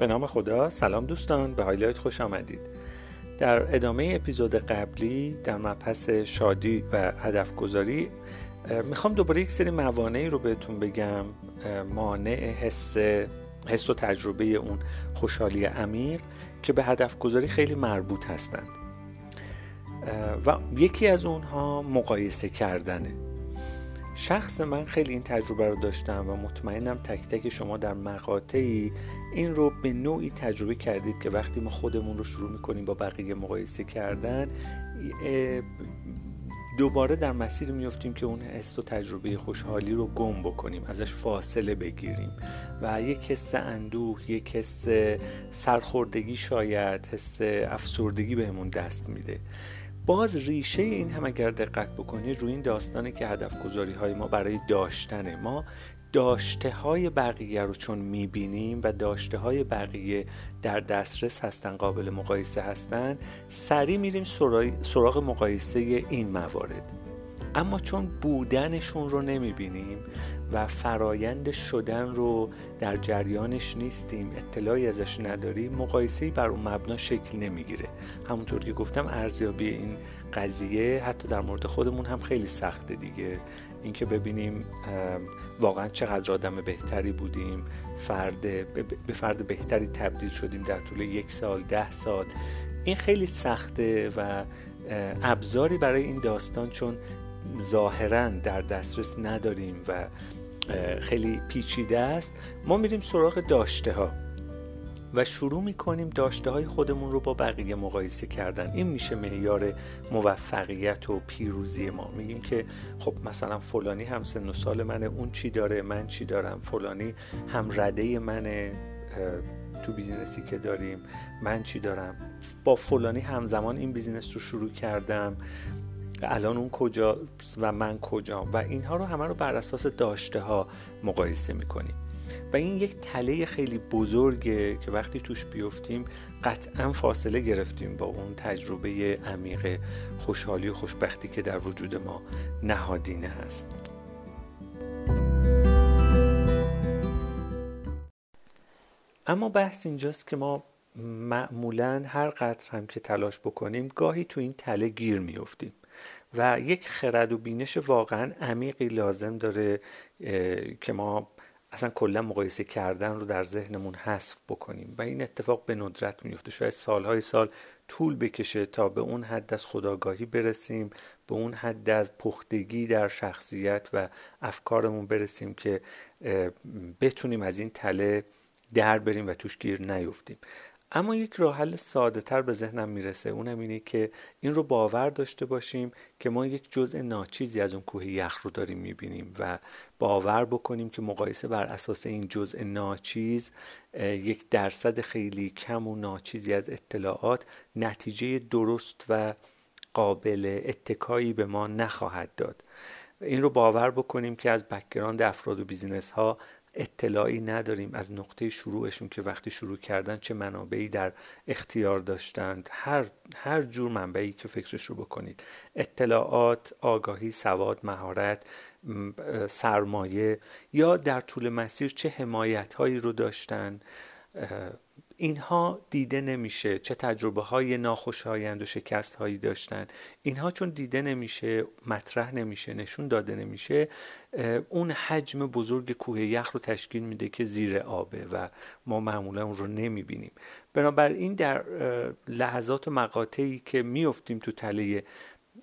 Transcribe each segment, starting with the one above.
به نام خدا. سلام دوستان به هایلایت خوش آمدید. در ادامه اپیزود قبلی در مبحث شادی و هدف گذاری می‌خوام دوباره یک سری موانعی رو بهتون بگم مانع حس حس و تجربه اون خوشحالی عمیق که به هدف گذاری خیلی مربوط هستند. و یکی از اونها مقایسه کردنه. شخص من خیلی این تجربه رو داشتم و مطمئنم تک تک شما در مقاطعی این رو به نوعی تجربه کردید که وقتی ما خودمون رو شروع می‌کنیم با بقیه مقایسه کردن دوباره در مسیر میفتیم که اون حس و تجربه خوشحالی رو گم بکنیم ازش فاصله بگیریم و یک حس اندوه یک حس سرخوردگی شاید حس افسردگی بهمون دست میده. باز ریشه این هم اگر دقت بکنید روی این داستانه که هدف گذاری های ما برای داشتن ما داشته های بقیه رو چون می‌بینیم و داشته های بقیه در دسترس هستن قابل مقایسه هستن سریع میریم سراغ مقایسه این موارد. اما چون بودنشون رو نمی‌بینیم و فرایند شدن رو در جریانش نیستیم اطلاعی ازش نداریم مقایسه بر اون مبنا شکل نمی‌گیره. همونطور که گفتم ارزیابی این قضیه حتی در مورد خودمون هم خیلی سخته دیگه. اینکه ببینیم واقعا چقدر آدم بهتری بودیم فرد به فرد بهتری تبدیل شدیم در طول یک سال ده سال. این خیلی سخته و ابزاری برای این داستان چون ظاهرا در دسترس نداریم و خیلی پیچیده است. ما میریم سراغ داشته ها و شروع می‌کنیم داشته های خودمون رو با بقیه مقایسه کردن. این میشه معیار موفقیت و پیروزی ما. میگیم که خب مثلا فلانی هم سن و سال منه اون چی داره من چی دارم؟ فلانی هم رده منه تو business ی که داریم من چی دارم؟ با فلانی همزمان این business رو شروع کردم. الان اون کجا و من کجا و اینها رو همه رو بر اساس داشته ها مقایسه می‌کنیم. و این یک تله خیلی بزرگه که وقتی توش بیفتیم قطعا فاصله گرفتیم با اون تجربه عمیق خوشحالی و خوشبختی که در وجود ما نهادینه هست. اما بحث اینجاست که ما معمولا هر قدر هم که تلاش بکنیم گاهی تو این تله گیر میفتیم و یک خرد و بینش واقعا عمیقی لازم داره که ما اصلا کلا مقایسه کردن رو در ذهنمون حذف بکنیم. و این اتفاق به ندرت میفته شاید سالهای سال طول بکشه تا به اون حد از خداگاهی برسیم به اون حد از پختگی در شخصیت و افکارمون برسیم که بتونیم از این تله در بریم و توش گیر نیفتیم. اما یک راه حل ساده تر به ذهنم می‌رسه. اونم اینه که این رو باور داشته باشیم که ما یک جزء ناچیزی از اون کوه یخ رو داریم می‌بینیم و باور بکنیم که مقایسه بر اساس این جزء ناچیز یک درصد خیلی کم و ناچیزی از اطلاعات نتیجه درست و قابل اتکایی به ما نخواهد داد. این رو باور بکنیم که از background افراد و business ها اطلاعی نداریم از نقطه شروعشون که وقتی شروع کردن چه منابعی در اختیار داشتند. هر, هر جور منبعی که فکرش رو بکنید. اطلاعات، آگاهی، سواد، مهارت، سرمایه یا در طول مسیر چه حمایت هایی رو داشتن. اینها دیده نمیشه چه تجربه های ناخوشایند و شکست هایی داشتن. اینها چون دیده نمیشه مطرح نمیشه نشون داده نمیشه اون حجم بزرگ کوه یخ رو تشکیل میده که زیر آبه و ما معمولا اون رو نمی‌بینیم. بنابراین در لحظات و مقاطعی که میفتیم تو تله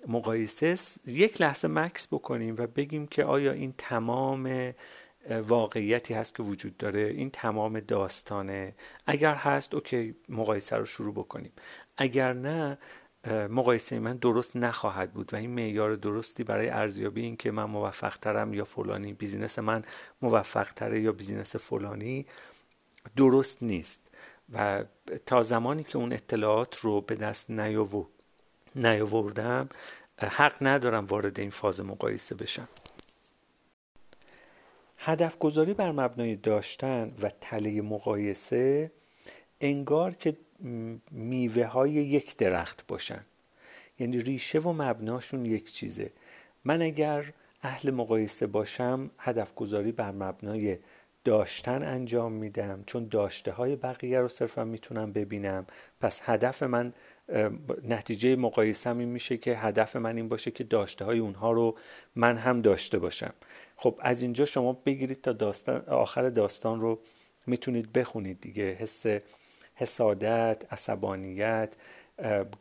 مقایسه یک لحظه مکث بکنیم و بگیم که آیا این تمام واقعیتی هست که وجود داره. این تمام داستانه. اگر هست OK مقایسه رو شروع بکنیم. اگر نه مقایسه من درست نخواهد بود و این معیار درستی برای ارزیابی این که من موفق ترم یا فلانی business من موفق تره یا business فلانی درست نیست. و تا زمانی که اون اطلاعات رو به دست نیاوردم حق ندارم وارد این فاز مقایسه بشم. هدف گذاری بر مبنای داشتن و تله مقایسه انگار که میوه های یک درخت باشن. یعنی ریشه و مبناشون یک چیزه. من اگر اهل مقایسه باشم هدف گذاری بر مبنای داشتن انجام میدم. چون داشته های بقیه رو صرفا می‌تونم ببینم. پس هدف من نتیجه مقایسم این میشه که هدف من این باشه که داشته های اونها رو من هم داشته باشم. خب از اینجا شما بگیرید تا داستان آخر داستان رو می‌تونید بخونید دیگه. حس حسادت عصبانیت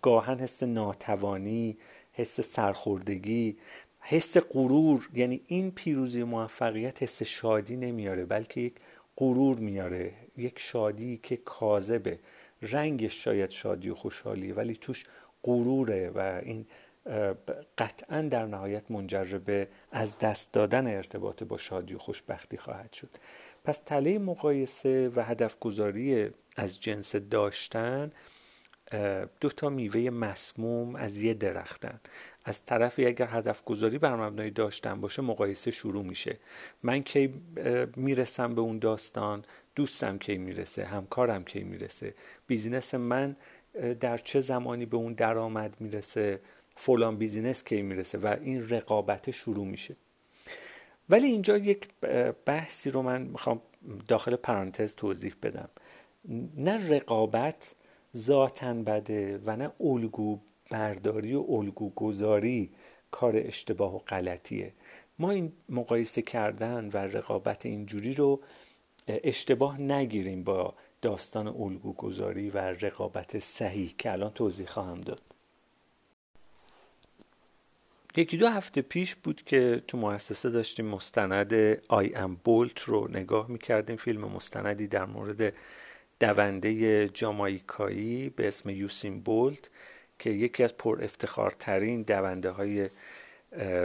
گاهن حس ناتوانی حس سرخوردگی حس غرور. یعنی این پیروزی موفقیت حس شادی نمیاره بلکه یک غرور میاره یک شادی که کاذبه. رنگش شاید شادی و خوشحالی ولی توش غروره و این قطعا در نهایت منجر به از دست دادن ارتباط با شادی و خوشبختی خواهد شد. پس تله مقایسه و هدف گذاری از جنس داشتن دو تا میوه مسموم از یه درختن. از طرفی اگر هدف گذاری بر مبنای داشتن باشه مقایسه شروع میشه. من کی می‌رسم به اون داستان؟ دوستم کی می‌رسه همکارم کی می‌رسه business من در چه زمانی به اون درآمد می‌رسه فلان business کی می‌رسه و این رقابت شروع میشه. ولی اینجا یک بحثی رو من می‌خوام داخل پرانتز توضیح بدم. نه رقابت ذاتا بده و نه الگو برداری و الگو گذاری کار اشتباه و غلطیه. ما این مقایسه کردن و رقابت اینجوری رو اشتباه نگیریم با داستان الگو گذاری و رقابت صحیح که الان توضیح خواهم داد. یکی دو هفته پیش بود که تو مؤسسه داشتیم مستند آی ام بولت رو نگاه می‌کردیم. فیلم مستندی در مورد دونده جامایکایی به اسم یوسین بولت که یکی از پر افتخارترین دونده های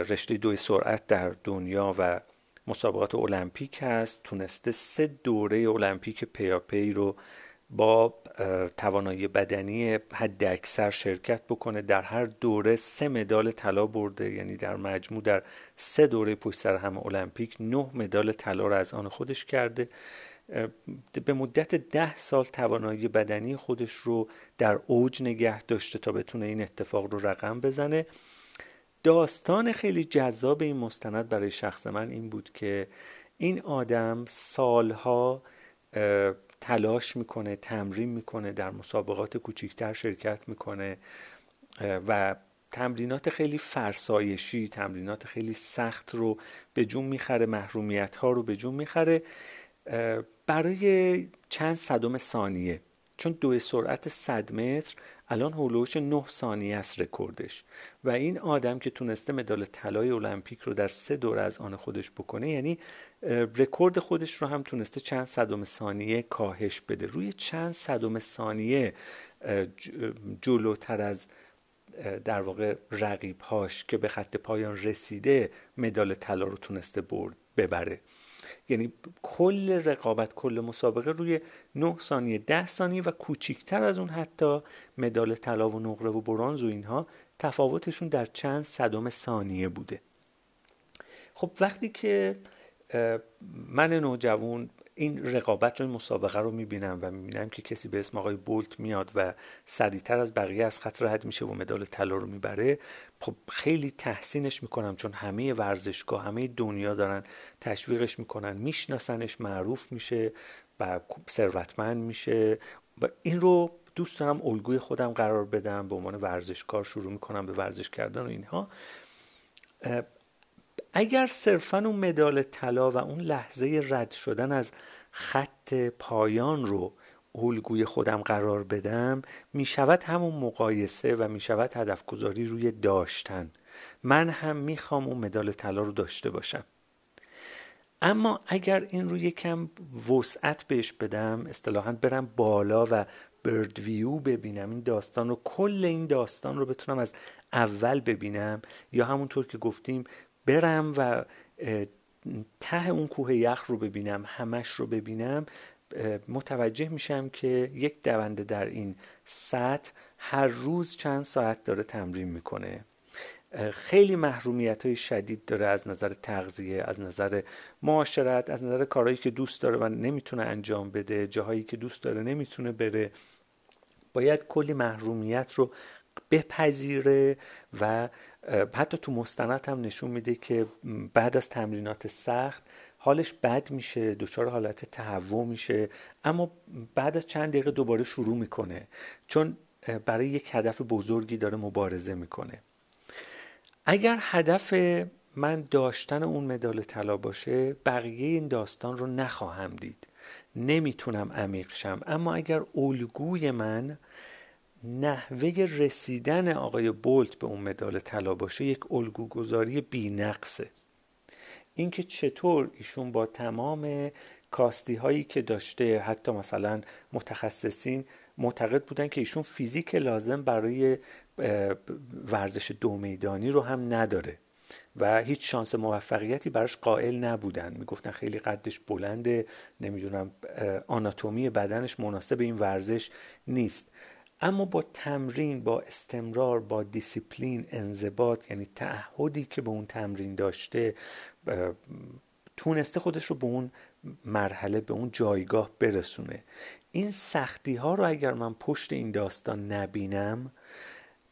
رشته دوی سرعت در دنیا و مسابقات المپیک هست. تونسته سه دوره المپیک پیاپی رو با توانایی بدنی حد اکثر شرکت بکنه. در هر دوره سه مدال طلا برده یعنی در مجموع در سه دوره پشت سر هم المپیک نه مدال طلا رو از آن خودش کرده. به مدت ده سال توانایی بدنی خودش رو در اوج نگه داشته تا بتونه این اتفاق رو رقم بزنه. داستان خیلی جذاب این مستند برای شخص من این بود که این آدم سالها تلاش می‌کنه تمرین می‌کنه در مسابقات کوچیکتر شرکت می‌کنه و تمرینات خیلی فرسایشی تمرینات خیلی سخت رو به جون می‌خره محرومیت ها رو به جون می‌خره برای چند صدم ثانیه. چون دو سرعت 100 متر الان حول و حوش 9 ثانیه است رکوردش و این آدم که تونسته مدال طلای المپیک رو در سه دور از آن خودش بکنه یعنی رکورد خودش رو هم تونسته چند صدم ثانیه کاهش بده. روی چند صدم ثانیه جلوتر از در واقع رقیب هاش که به خط پایان رسیده مدال طلا رو تونسته برد ببره. یعنی کل رقابت کل مسابقه روی 9 ثانیه 10 ثانیه و کوچیکتر از اون حتی مدال طلا و نقره و برانز و اینها تفاوتشون در چند صدم ثانیه بوده. خب وقتی که من نوجوان این رقابت رو این مسابقه رو می‌بینم و می‌بینم که کسی به اسم آقای بولت میاد و سریعتر از بقیه از خط رد میشه و مدال طلا رو می‌بره. خب خیلی تحسینش می‌کنم چون همه ورزشگاه همه دنیا دارن تشویقش می‌کنن میشناسنش معروف میشه و ثروتمند میشه. و این رو دوست دارم الگوی خودم قرار بدم به عنوان ورزشکار شروع می‌کنم به ورزش کردن و اینها. اگر صرفا اون مدال طلا و اون لحظه رد شدن از خط پایان رو الگوی خودم قرار بدم می شود همون مقایسه و می شود هدف گذاری روی داشتن. من هم می‌خوام اون مدال طلا رو داشته باشم. اما اگر این رو یکم وسعت بهش بدم اصطلاحا برم بالا و برد ویو ببینم این داستان رو کل این داستان رو بتونم از اول ببینم یا همونطور که گفتیم برم و ته اون کوه یخ رو ببینم همش رو ببینم متوجه میشم که یک دونده در این سطح هر روز چند ساعت داره تمرین می‌کنه. خیلی محرومیت های شدید داره از نظر تغذیه از نظر معاشرت از نظر کارهایی که دوست داره و نمی‌تونه انجام بده جاهایی که دوست داره نمی‌تونه بره. باید کلی محرومیت رو بپذیره و حتی تو مستند هم نشون میده که بعد از تمرینات سخت حالش بد میشه دچار حالت تهوع میشه اما بعد از چند دقیقه دوباره شروع می‌کنه چون برای یک هدف بزرگی داره مبارزه می‌کنه. اگر هدف من داشتن اون مدال طلا باشه بقیه این داستان رو نخواهم دید. نمی‌تونم عمیق شم. اما اگر الگوی من نحوه رسیدن آقای بولت به اون مدال طلا باشه یک الگوگذاری بینقصه. اینکه چطور ایشون با تمام کاستی هایی که داشته حتی مثلا متخصصین معتقد بودن که ایشون فیزیک لازم برای ورزش دو میدانی رو هم نداره و هیچ شانس موفقیتی براش قائل نبودن. می‌گفتن خیلی قدش بلنده نمی‌دونم آناتومی بدنش مناسب این ورزش نیست. اما با تمرین با استمرار با دیسیپلین انضباط یعنی تعهدی که به اون تمرین داشته تونسته خودش رو به اون مرحله به اون جایگاه برسونه. این سختی ها رو اگر من پشت این داستان نبینم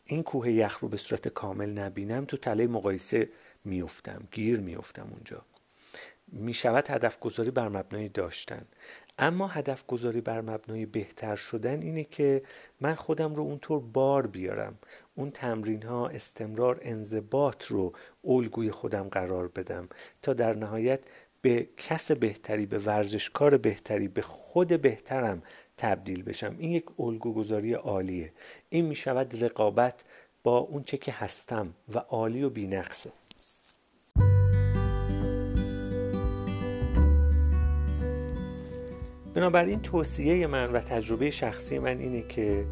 این کوه یخ رو به صورت کامل نبینم تو تله مقایسه میفتم گیر میفتم اونجا. می شود هدف گذاری بر مبنای داشتن. اما هدف گذاری بر مبنای بهتر شدن اینه که من خودم رو اونطور بار بیارم. اون تمرین ها استمرار انضباط رو الگوی خودم قرار بدم تا در نهایت به کس بهتری به ورزشکار بهتری به خود بهترم تبدیل بشم. این یک الگوگذاری عالیه. این می شود رقابت با اون چه که هستم و عالی و بینقصه. بنابراین توصیه من و تجربه شخصی من اینه که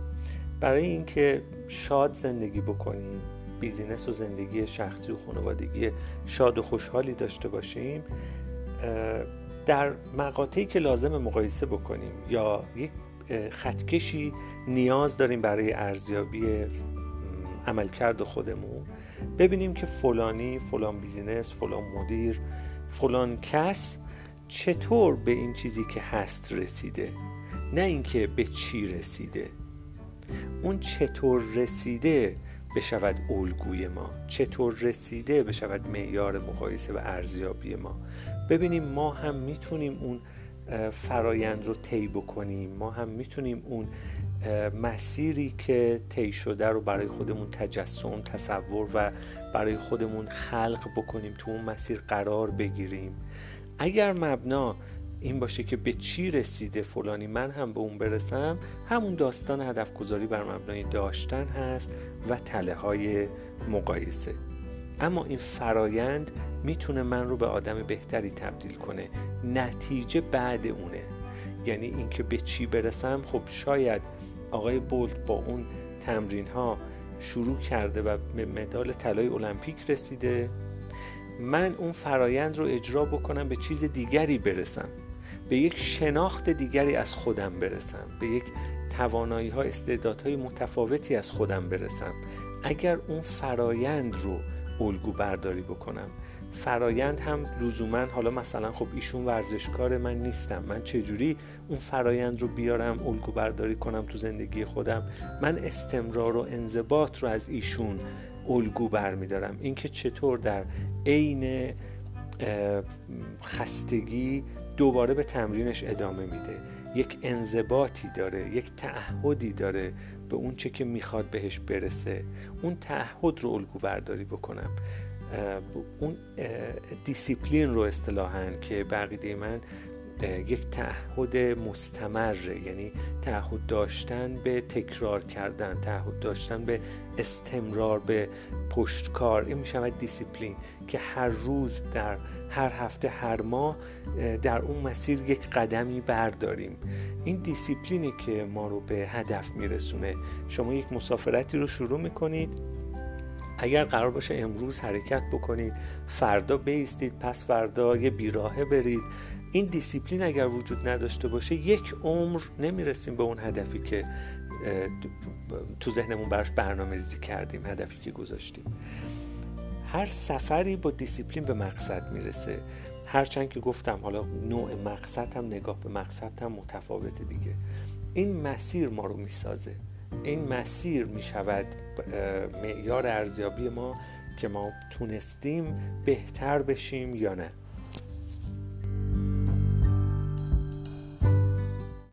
برای اینکه شاد زندگی بکنیم business و زندگی شخصی و خانوادگی شاد و خوشحالی داشته باشیم در مقاطعی که لازمه مقایسه بکنیم یا یک خطکشی نیاز داریم برای ارزیابی عملکرد خودمون. ببینیم که فلانی فلان business فلان مدیر فلان کس چطور به این چیزی که هست رسیده نه اینکه به چی رسیده. اون چطور رسیده بشود الگوی ما چطور رسیده بشود معیار مقایسه و ارزیابی ما. ببینیم ما هم می‌تونیم اون فرایند رو طی بکنیم. ما هم می‌تونیم اون مسیری که طی شده رو برای خودمون تجسم تصور و برای خودمون خلق بکنیم تو اون مسیر قرار بگیریم. اگر مبنا این باشه که به چی رسیده فلانی من هم به اون برسم همون داستان هدف گذاری بر مبنای داشتن هست و تله های مقایسه. اما این فرایند می‌تونه من رو به آدم بهتری تبدیل کنه. نتیجه بعد اونه. یعنی اینکه به چی برسم خب شاید آقای بولت با اون تمرین ها شروع کرده و به مدال طلای المپیک رسیده. من اون فرایند رو اجرا بکنم به چیز دیگری برسم. به یک شناخت دیگری از خودم برسم. به یک توانایی ها استعدادهای متفاوتی از خودم برسم. اگر اون فرایند رو الگو برداری بکنم. فرایند هم لزوما حالا مثلا خب ایشون ورزشکار من نیستم. من چجوری اون فرایند رو بیارم الگو برداری کنم تو زندگی خودم؟ من استمرار و انضباط رو از ایشون الگو برمیدارم. اینکه چطور در عین خستگی دوباره به تمرینش ادامه میده. یک انضباطی داره یک تعهدی داره به اون چه که می‌خواد بهش برسه. اون تعهد رو الگو برداری بکنم. اون دیسیپلین رو اصطلاحا که به عقیده من یک تعهد مستمره یعنی تعهد داشتن به تکرار کردن تعهد داشتن به استمرار به پشتکار. این می‌شود دیسیپلین که هر روز در هر هفته هر ماه در اون مسیر یک قدمی برداریم. این دیسیپلینی که ما رو به هدف میرسونه. شما یک مسافرتی رو شروع می‌کنید. اگر قرار باشه امروز حرکت بکنید فردا بایستید پس فردا یه بیراهه برید. این دیسیپلین اگر وجود نداشته باشه یک عمر نمی‌رسیم به اون هدفی که تو ذهنمون براش برنامه ریزی کردیم هدفی که گذاشتیم. هر سفری با دیسیپلین به مقصد می‌رسه. هرچند که گفتم حالا نوع مقصد هم نگاه به مقصد هم متفاوته دیگه. این مسیر ما رو می‌سازه. این مسیر می‌شود معیار ارزیابی ما که ما تونستیم بهتر بشیم یا نه.